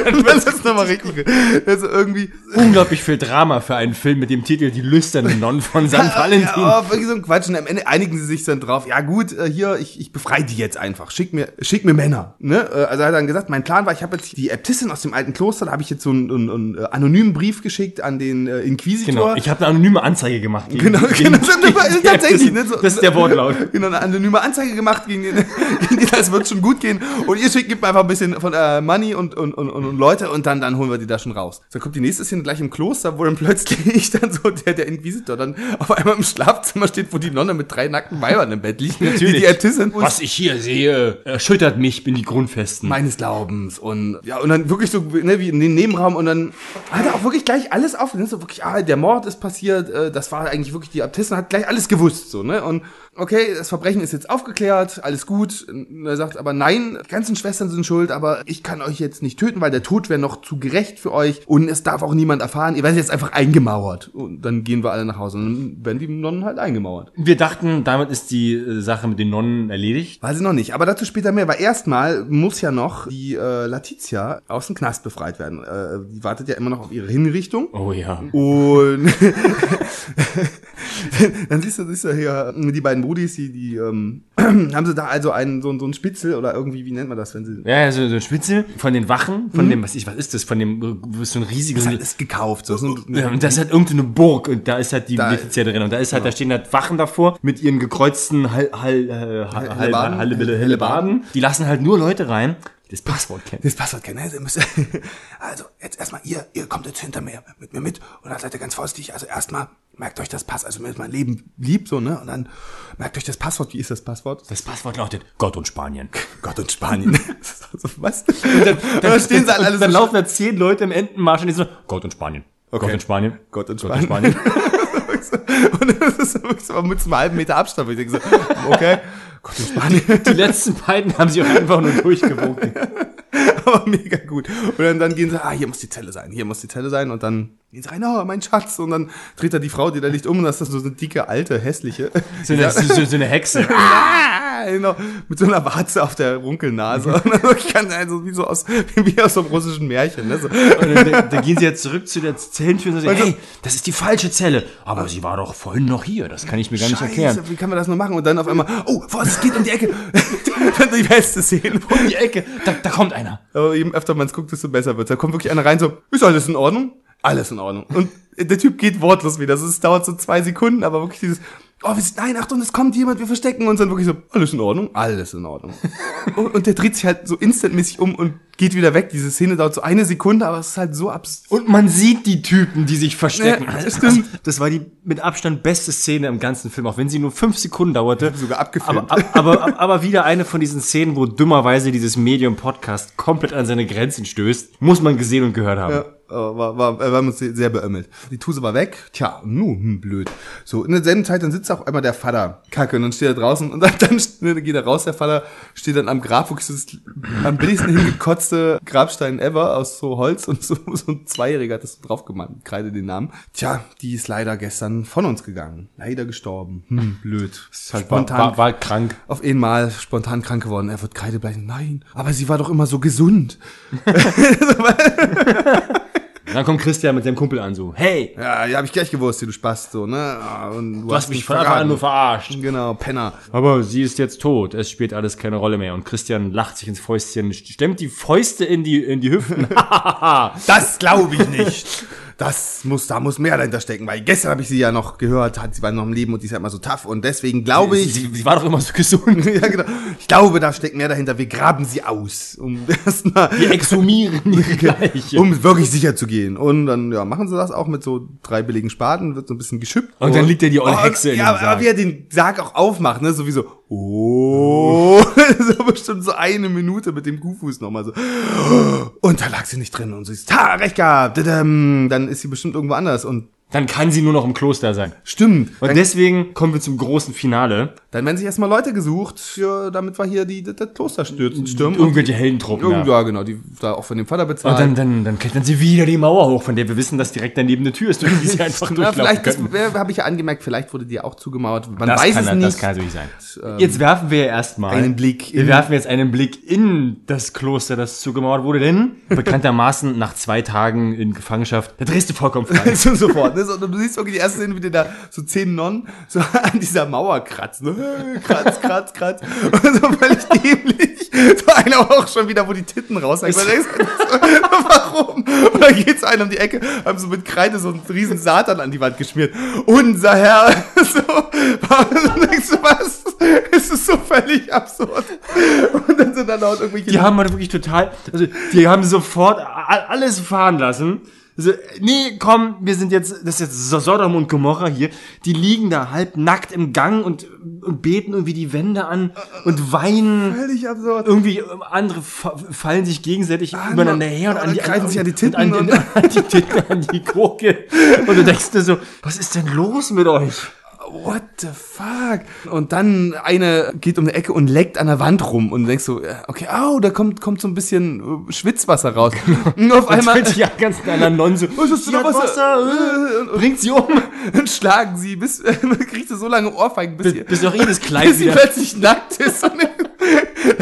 Dann wird's nochmal richtig gut. Also irgendwie, Unglaublich viel Drama für einen Film mit dem Titel Die lüsternen Nonnen von St. Valentin. Ja, oh, wirklich so ein Quatsch. Und am Ende einigen sie sich dann drauf. Ja gut, äh, hier, ich, ich befreie die jetzt einfach. Schick mir, schick mir Männer. Ne? Äh, Also er hat dann gesagt, mein Plan war, ich habe jetzt die Äbtissin aus dem alten Kloster, da habe ich jetzt so einen, einen, einen äh, anonymen Brief geschickt an den Inquisitor. Genau, ich habe eine anonyme Anzeige gemacht. Gegen, Genau, genau, das ist aber- ist tatsächlich, ne, so- das ist der Wortlaut. Genau, eine anonyme Anzeige gemacht gegen den, gegen den, das wird schon gut gehen. Und ihr schickt, gibt mir einfach ein bisschen von äh, Money und, und, und, und, Leute und dann, dann holen wir die da schon raus. Dann kommt die nächste Szene gleich im Kloster, wo dann plötzlich dann so der, der Inquisitor dann auf einmal im Schlafzimmer steht, wo die Nonne mit drei nackten Weibern im Bett liegt. Natürlich. Die, die Äbtissin. Was ich hier sehe, erschüttert mich, bin die Grundfesten. meines Glaubens und ja und dann wirklich so ne, wie in den Nebenraum und dann hat er auch wirklich gleich alles auf so wirklich ah der Mord ist passiert äh, das war eigentlich wirklich die Abtissin hat gleich alles gewusst so ne und okay das Verbrechen ist jetzt aufgeklärt alles gut und er sagt aber nein die ganzen Schwestern sind schuld aber ich kann euch jetzt nicht töten weil der Tod wäre noch zu gerecht für euch und es darf auch niemand erfahren ihr werdet jetzt einfach eingemauert und dann gehen wir alle nach Hause und dann werden die Nonnen halt eingemauert Wir dachten, damit ist die äh, Sache mit den Nonnen erledigt. Weiß ich noch nicht, aber dazu später mehr, weil erstmal muss ja noch die äh, Letizia aus dem Knast befreit werden. Äh, die wartet ja immer noch auf ihre Hinrichtung. Oh ja. Und dann siehst du, siehst du hier die beiden Brudis, die, die ähm, haben sie da also einen, so, so einen Spitzel oder irgendwie, wie nennt man das, wenn sie. Ja, so, so ein Spitzel von den Wachen, von dem, was ich, was ist das, von dem, äh, so ein riesiges, Das ist gekauft. So, so ja, und das ist halt irgendeine Burg und da ist halt die Letizia drin und da ist halt, da stehen halt Wachen davor mit ihren gekreuzten Hall, Hall, äh, Hall, Hellebarden. Hall, Hall, Hellebarden. Die lassen halt nur Leute rein, die das Passwort kennen. das Passwort kennen. ne? Sie müssen- Also, jetzt erstmal, ihr, ihr kommt jetzt hinter mir, mit mir mit und dann seid ihr ganz vorsichtig. Also erstmal, merkt euch das Pass, also mir ist mein Leben lieb, so, ne? Und dann merkt euch das Passwort. Wie ist das Passwort? Das Passwort lautet Gott und Spanien. Gott und Spanien. also, was? Und dann, dann stehen sie alle dann so laufen da zehn Leute im Entenmarsch und die so, Gott und Spanien. Okay. Gott und Spanien. Gott und Gott und Spanien. Spanien. Und das ist wirklich so mit einem halben Meter Abstand. wo Ich denke so, okay, Gott Spanien. Die letzten beiden haben sie auch einfach nur durchgewunken. Aber mega gut. Und dann, dann gehen sie, ah, hier muss die Zelle sein, hier muss die Zelle sein. Und dann gehen sie rein, oh, mein Schatz. Und dann dreht er die Frau, die da liegt, um. Und das ist so eine dicke, alte, hässliche. So eine, so, so eine Hexe. Ah, genau, mit so einer Warze auf der Runkelnase. Wirklich ganz, also wie so aus, wie aus so einem russischen Märchen. Ne? So. Und dann, dann gehen sie jetzt zurück zu der Zellentür und sagen, hey, das ist die falsche Zelle. Aber sie war doch vorhin noch hier. Das kann ich mir gar nicht erklären. Wie kann man das nur machen? Und dann auf einmal, oh, was, es geht um die Ecke. die beste Szene. Um die Ecke, da, da kommt einer. Aber je öfter man es guckt, desto besser wird Da kommt wirklich einer rein, so, ist alles in Ordnung? Alles in Ordnung. Und der Typ geht wortlos wieder. Also es dauert so zwei Sekunden, aber wirklich dieses, oh, wir sind, nein, Achtung, es kommt jemand, wir verstecken uns. Dann wirklich so, alles in Ordnung? Alles in Ordnung. und, und der dreht sich halt so instantmäßig um und geht wieder weg. Diese Szene dauert so eine Sekunde, aber es ist halt so abs... Und man sieht die Typen, die sich verstecken. Ja, stimmt. Das war die mit Abstand beste Szene im ganzen Film, auch wenn sie nur fünf Sekunden dauerte. Sogar abgefilmt. Aber, aber, aber, aber wieder eine von diesen Szenen, wo dummerweise dieses Medium-Podcast komplett an seine Grenzen stößt. Muss man gesehen und gehört haben. Ja, war, war, wir haben uns sehr beömmelt. Die Tuse war weg. Tja, nu, hm, blöd. So, in derselben Zeit, dann sitzt auch einmal der Vater. Kacke, und dann steht er draußen und dann, dann, dann geht er raus, der Vater, steht dann am Grab, wo das am billigsten hingekotzte Grabstein ever aus so Holz und so, so ein Zweijähriger hat das so drauf gemacht, kreide den Namen. Tja, die ist leider gestern von uns gegangen. Leider gestorben. Hm, blöd. Halt war, war, war krank. auf einmal spontan krank geworden. Er wird kreidebleich. Nein, aber sie war doch immer so gesund. Und dann kommt Christian mit seinem Kumpel an, so, hey, Ja, ja, hab ich gleich gewusst, du Spast, so, ne? Ah, Und du hast mich von Anfang an nur verarscht. Genau, Penner. Aber sie ist jetzt tot. Es spielt alles keine Rolle mehr. Und Christian lacht sich ins Fäustchen, stemmt die Fäuste in die, in die Hüften. Das glaube ich nicht. Das muss, da muss mehr dahinter stecken, weil gestern habe ich sie ja noch gehört, hat, sie war noch im Leben und die ist ja immer so tough und deswegen glaube ich, sie, sie war doch immer so gesund. ja, genau. Ich glaube, da steckt mehr dahinter. Wir graben sie aus, um erstmal, Wir exhumieren die Leiche. um wirklich sicher zu gehen. Und dann, ja, machen sie das auch mit so drei billigen Spaten, wird so ein bisschen geschüppt. Und dann liegt ja die olle Oh, Hexe in Ja, aber wie er den Sarg auch aufmacht, ne, sowieso, oh, so bestimmt so eine Minute mit dem Kuhfuß nochmal so. Und da lag sie nicht drin und sie ist, ha, recht gehabt, dann ist sie bestimmt irgendwo anders und Dann kann sie nur noch im Kloster sein. stimmt. Und deswegen kommen wir zum großen Finale. Dann werden sich erstmal Leute gesucht, für, damit wir hier die, das, das Kloster stürzen, stürmen. Irgendwelche Heldentruppen. Ja, Ja. ja, genau, die da auch von dem Vater bezahlt. Und dann, dann, dann klettern sie wieder die Mauer hoch, von der wir wissen, dass direkt daneben eine Tür ist, durch die sie einfach ja, durchlaufen vielleicht, das könnten. habe ich ja angemerkt, vielleicht wurde die auch zugemauert. Man Das weiß kann, es das nicht. kann natürlich sein. Jetzt werfen wir erstmal einen Blick Wir in- werfen jetzt einen Blick in das Kloster, das zugemauert wurde, denn bekanntermaßen nach zwei Tagen in Gefangenschaft, da drehst du vollkommen frei. so sofort. Ne? So, und du siehst wirklich die erste Szene, wie die da so zehn Nonnen so an dieser Mauer kratzen. Ne? Kratz, kratz, kratz. Und so völlig dämlich. So einer auch schon wieder, wo die Titten raushängen. Warum? Und dann geht so einer um die Ecke, haben so mit Kreide so einen riesen Satan an die Wand geschmiert. Unser Herr. So, und denkst du, was? Es ist so völlig absurd. Und dann sind da laut irgendwelche Die haben halt wirklich total, also die haben sofort alles fahren lassen. Also, nee, komm, wir sind jetzt, das ist jetzt So- Sodom und Gomorra hier. Die liegen da halb nackt im Gang und, und beten irgendwie die Wände an und weinen. völlig absurd. Irgendwie ähm, andere fa- fallen sich gegenseitig übereinander her und und an die kreisen sich an die Titten und an, den, an die Titten, an die Gurke. Und du denkst dir so, was ist denn los mit euch? What the fuck? Und dann eine geht um die Ecke und leckt an der Wand rum und denkst so, äh, okay, au, da kommt, kommt so ein bisschen äh, Schwitzwasser raus. Und auf einmal Einmal die ganz anderen Nonnen so, Was ist "Sie denn Wasser?" Wasser, äh, bringt sie um. und schlagen sie, bis kriegst du so lange Ohrfeigen, bis, sie, Bis auch Kleid bis sie plötzlich nackt ist. Und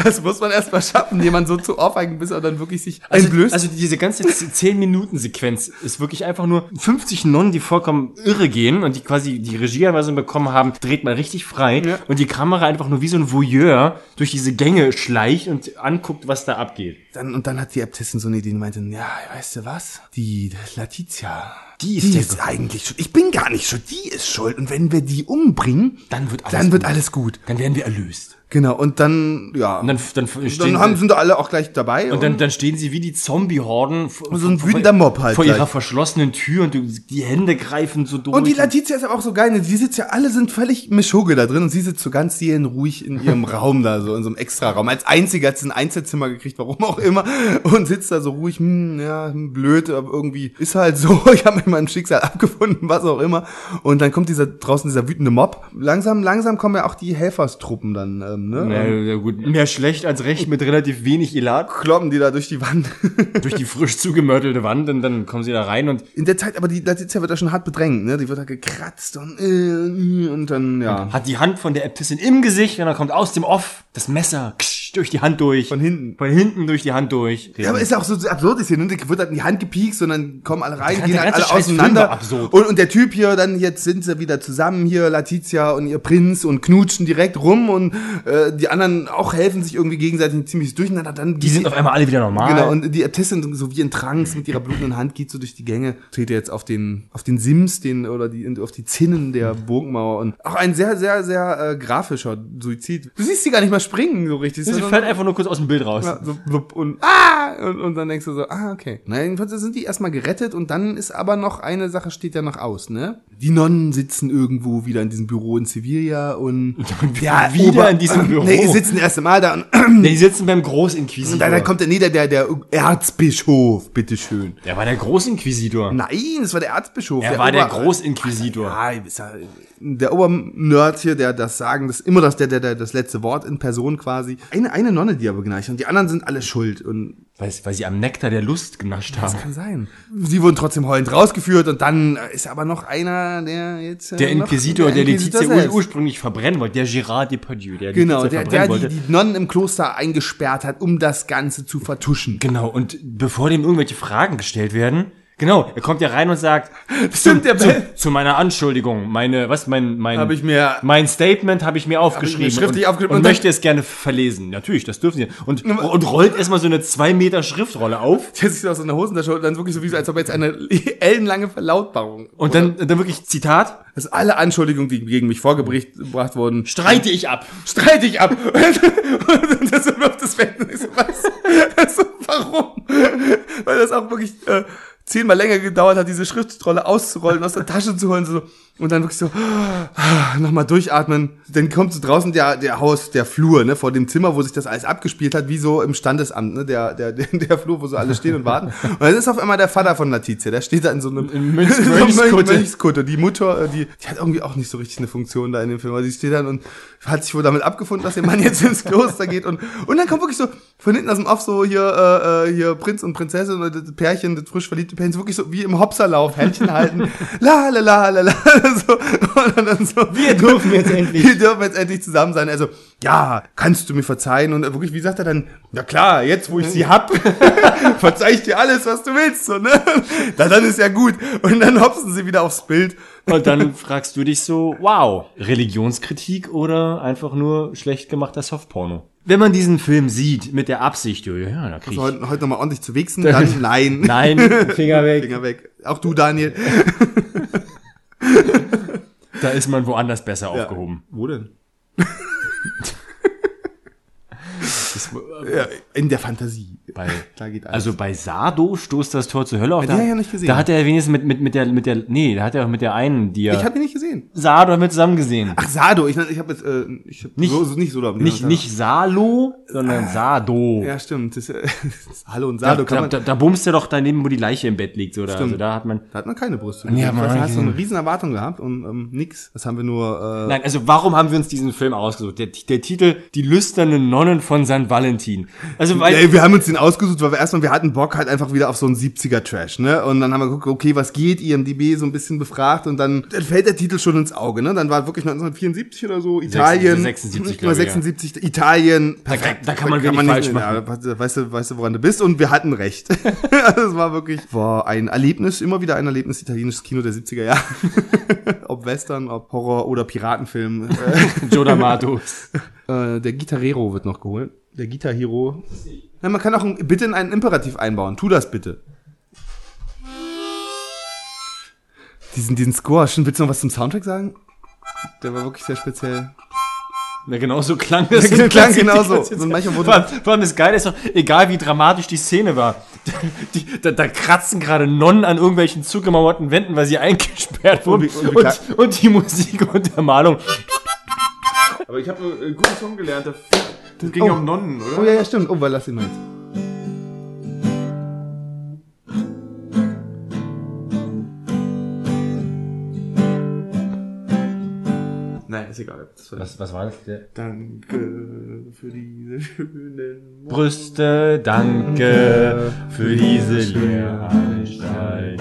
das muss man erst mal schaffen, jemand so zu ohrfeigen, bis er dann wirklich sich Also, einblößt. also diese ganze 10-Minuten-Sequenz ist wirklich einfach nur 50 Nonnen, die vollkommen irre gehen und die quasi die Regieanweisung bekommen haben, dreht mal richtig frei Ja. und die Kamera einfach nur wie so ein Voyeur durch diese Gänge schleicht und anguckt, was da abgeht. dann, und dann hat die Äbtissin so eine Idee, die meinte, ja, weißt du was? Die Letizia, Die ist die ist eigentlich schuld. Ich bin gar nicht schuld, die ist schuld. Und wenn wir die umbringen, Dann wird alles dann wird gut. alles gut. Dann werden wir erlöst. Genau, und dann, ja. Und dann, dann, stehen dann haben, sind da alle auch gleich dabei. Und dann, dann stehen sie wie die Zombie-Horden So ein wütender Mob halt vor gleich. ihrer verschlossenen Tür und die Hände greifen so durch. und die Letizia ist aber auch so geil, ne? die sitzt ja, alle sind völlig Mischugge da drin und sie sitzt so ganz ruhig in ihrem Raum da, so in so einem Extra-Raum. Als einziger hat sie ein Einzelzimmer gekriegt, warum auch immer, und sitzt da so ruhig, hm, ja, hm, blöd, aber irgendwie ist halt so, ich habe mit meinem Schicksal abgefunden, was auch immer. Und dann kommt dieser draußen dieser wütende Mob. Langsam, langsam kommen ja auch die Helferstruppen dann, ähm, ne? Ja, ja, gut, mehr schlecht als recht mit relativ wenig Elat Kloppen die da durch die Wand. durch die frisch zugemörtelte Wand und dann kommen sie da rein und In der Zeit, aber die Letizia wird da schon hart bedrängt, ne? Die wird da gekratzt und, äh, und dann, ja. hat die Hand von der Äbtissin im Gesicht und dann kommt aus dem Off das Messer ksch, durch die Hand durch. Von hinten. Von hinten durch die Hand durch. Ja, aber ist auch so absurd ist hier, ne? Wird halt in die Hand gepiekst und dann kommen alle rein, gehen halt alle scheiß auseinander. absurd. Und, und der Typ hier, dann jetzt sind sie wieder zusammen hier, Letizia und ihr Prinz und knutschen direkt rum und äh, die anderen auch helfen sich irgendwie gegenseitig ein ziemliches Durcheinander. Dann die sind auf einmal alle wieder normal. Genau, und die Äbtissin, so wie in Trance, mit ihrer blutenden Hand geht so durch die Gänge, dreht jetzt auf den, auf den Sims, den, oder die, auf die Zinnen der Burgmauer und auch ein sehr, sehr, sehr äh, grafischer Suizid. Du siehst sie gar nicht mal springen, so richtig. sie sondern- fällt einfach nur kurz aus dem Bild raus. ja, so und ah und, und dann denkst du so, ah, okay. Na, jedenfalls sind die erstmal gerettet und dann ist aber noch eine Sache steht ja noch aus, ne? Die Nonnen sitzen irgendwo wieder in diesem Büro in Sevilla und wieder in diesem Büro. Nee, die sitzen das erste Mal da und, Nee, die sitzen beim Großinquisitor. und dann, dann kommt der nieder der der Erzbischof, bitteschön. der war der Großinquisitor. Nein, das war der Erzbischof. er war der Ober- Großinquisitor. Ja, ja- der Obernerd hier, der das sagen, das ist immer das, der, der, der, das letzte Wort in Person quasi. Eine, eine Nonne, die aber geneicht und die anderen sind alle schuld und Weil, weil sie am Nektar der Lust genascht haben. Kann sein. Sie wurden trotzdem heulend rausgeführt und dann äh, ist aber noch einer, der jetzt. äh, Der noch- Inquisitor, der Inquisitor Letizia ur ursprünglich verbrennen wollte, der Gérard Depardieu, der Genau, Letizia der, der die, die Nonnen im Kloster eingesperrt hat, um das Ganze zu vertuschen. Genau, und bevor dem irgendwelche Fragen gestellt werden, Genau, er kommt ja rein und sagt, Stimmt, der zu, Bell. zu meiner Anschuldigung, meine, was, mein, mein, Habe ich mir- mein Statement habe ich mir aufgeschrieben schriftlich und, aufgeschrieben und, und möchte es gerne verlesen. Natürlich, das dürfen Sie. Und, und rollt erstmal so eine zwei Meter Schriftrolle auf Der sich aus einer Hosentasche und dann wirklich so wie so, als ob er jetzt eine ellenlange Verlautbarung. und dann, dann wirklich Zitat, dass alle Anschuldigungen, die gegen mich vorgebracht wurden, streite ich ab. streite ich ab. Und das wirft das ich so, was? Also, warum? Weil das auch wirklich äh, zehnmal länger gedauert hat, diese Schriftrolle auszurollen, aus der Tasche zu holen. So. Und dann wirklich so, ah, nochmal durchatmen. Dann kommt so draußen der, der Haus, der Flur, ne, vor dem Zimmer, wo sich das alles abgespielt hat, wie so im Standesamt, ne, der, der, der, Flur, wo so alle stehen und warten. Und dann ist auf einmal der Vater von Letizia, der steht da in so einem In Mönch- so Mönchskutte. Mönchskutte. Die Mutter, äh, die, die hat irgendwie auch nicht so richtig eine Funktion da in dem Film. Also sie steht dann und hat sich wohl damit abgefunden, dass ihr Mann jetzt ins Kloster geht. Und, und dann kommt wirklich so von hinten aus dem Off so hier, äh, äh, hier Prinz und Prinzessin und das Pärchen, das frisch verliebte Pärchen, so wirklich so wie im Hopserlauf, Händchen halten. La la la la la. So, und dann so. Wir dürfen jetzt endlich. Wir dürfen jetzt endlich zusammen sein. Also, ja, kannst du mir verzeihen? Und wirklich, wie sagt er dann? Na klar, jetzt wo ich sie hab, verzeih ich dir alles, was du willst. So, ne? Na, dann ist ja gut. Und dann hopsen sie wieder aufs Bild. Und dann fragst du dich so, wow, Religionskritik oder einfach nur schlecht gemachter Softporno? Wenn man diesen Film sieht mit der Absicht, ja, ja da krieg ich, Heute, heute nochmal ordentlich zu wichsen, dann nein. nein, Finger weg, Finger weg. Auch du, Daniel. da ist man woanders besser aufgehoben. Wo denn? ja, in der Fantasie. Bei, Da geht alles. also bei Sado stoßt das Tor zur Hölle auf. Ja, den hab ich ja nicht gesehen. Da hat er wenigstens mit, mit, mit der, mit der, nee, da hat er auch mit der einen, die er, ich habe ihn nicht gesehen. Sado mit zusammen gesehen. Ach, Sado. Ich, ich habe jetzt, äh, ich hab Nicht- so, nicht so da. nicht, nicht Salo, sondern Sado. Ja, stimmt. Das, äh, Hallo und Da, Sado kann da, man. da, da bumst er doch daneben, wo die Leiche im Bett liegt, oder? Also da hat man, Da hat man keine Brüste. Nee, man da hast du eine gesehen. riesen Erwartung gehabt und ähm, nix. Das haben wir nur. Äh, Nein, also warum haben wir uns diesen Film ausgesucht? Der, der Titel Die lüsternen Nonnen von St. Valentin. Also weil Ey, wir haben uns den ausgesucht, weil wir erstmal, wir hatten Bock halt einfach wieder auf so einen 70er-Trash, ne? Und dann haben wir geguckt, okay, was geht, IMDB so ein bisschen befragt und dann, dann fällt der Titel schon ins Auge, ne? Dann war wirklich 1974 oder so, Italien. 76, Oder glaube ich, ja. 76, Italien. Perfekt. da kann man wenig falsch nicht- machen. Ja, weißt du, weißt du, woran du bist? Und wir hatten recht. das war wirklich, war ein Erlebnis, immer wieder ein Erlebnis, italienisches Kino der 70er Jahre. ob Western, ob Horror oder Piratenfilm. Joe D'Amato. äh, der Gitarrero wird noch geholt. Der Guitar Hero. Ja, man kann auch ein, bitte in einen Imperativ einbauen. Tu das bitte. Diesen, diesen Score, schon willst du noch was zum Soundtrack sagen? Der war wirklich sehr speziell. Na, genau so klang das. Der klang genauso. So manchmal wurde- vor, allem, vor allem das Geile ist doch, egal wie dramatisch die Szene war, die, da, da kratzen gerade Nonnen an irgendwelchen zugemauerten Wänden, weil sie eingesperrt wurden. Und und Und, und die Musik und der Malung. Aber ich habe einen guten Song gelernt, das ging Oh. ja um Nonnen, oder? Oh ja, ja, stimmt. Oh, weil lass ihn mal jetzt. Nein, ist egal. Das war Was, was war das? Der Danke für diese schönen Brüste, danke für diese Lehranstalt.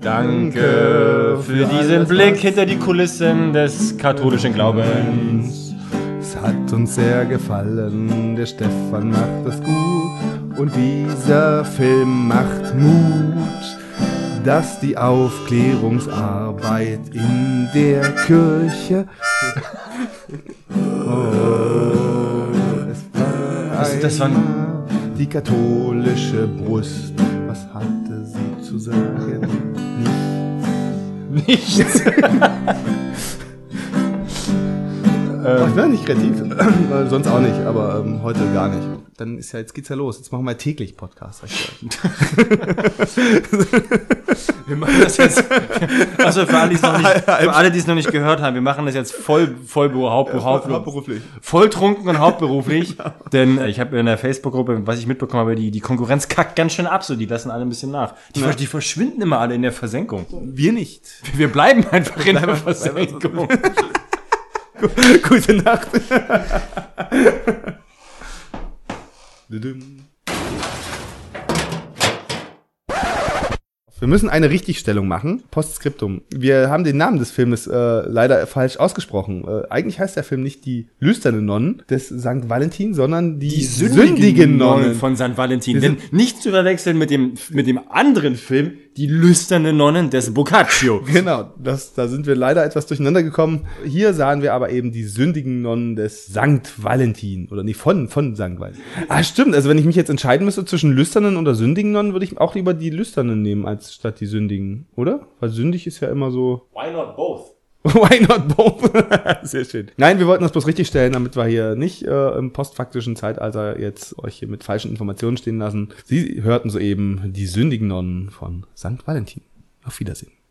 Danke für diesen Blick hinter die Kulissen des katholischen Glaubens. Es hat uns sehr gefallen, der Stefan macht das gut und dieser Film macht Mut, dass die Aufklärungsarbeit in der Kirche. Oh, es war Das- das einmal die katholische Brust. Was hatte sie zu sagen? Nichts. Oh, ich bin nicht kreativ. Sonst auch nicht, aber ähm, heute gar nicht. Dann ist ja, jetzt geht's ja los. Jetzt machen wir täglich Podcast. hab ich gehört. Wir machen das jetzt. Also für alle, die es noch nicht, für alle, die es noch nicht gehört haben, wir machen das jetzt voll, voll haupt, haupt, Hauptberuflich. voll trunken und hauptberuflich. Denn äh, ich habe in der Facebook-Gruppe, was ich mitbekommen habe, die, die Konkurrenz kackt ganz schön ab, so die lassen alle ein bisschen nach. Die, ver- die verschwinden immer alle in der Versenkung. Wir nicht. Wir bleiben einfach in der Versenkung. Gute Nacht. Wir müssen eine Richtigstellung machen. Postskriptum. Wir haben den Namen des Filmes äh, leider falsch ausgesprochen. Äh, eigentlich heißt der Film nicht die lüsternen Nonnen des St. Valentin, sondern die, sündigen, Nonnen. von St. Valentin. Denn nicht zu verwechseln mit dem, mit dem anderen Film, die lüsterne Nonnen des Boccaccio. Genau, das, da sind wir leider etwas durcheinander gekommen. Hier sahen wir aber eben die sündigen Nonnen des Sankt Valentin. Oder nee, von, von Sankt Valentin. Ah, stimmt. Also wenn ich mich jetzt entscheiden müsste zwischen lüsternen oder sündigen Nonnen, würde ich auch lieber die lüsternen nehmen, als statt die sündigen, oder? Weil sündig ist ja immer so. Why not both? Why not both? Sehr schön. Nein, wir wollten das bloß richtig stellen, damit wir hier nicht äh, im postfaktischen Zeitalter jetzt euch hier mit falschen Informationen stehen lassen. Sie hörten soeben die sündigen Nonnen von St. Valentin. Auf Wiedersehen.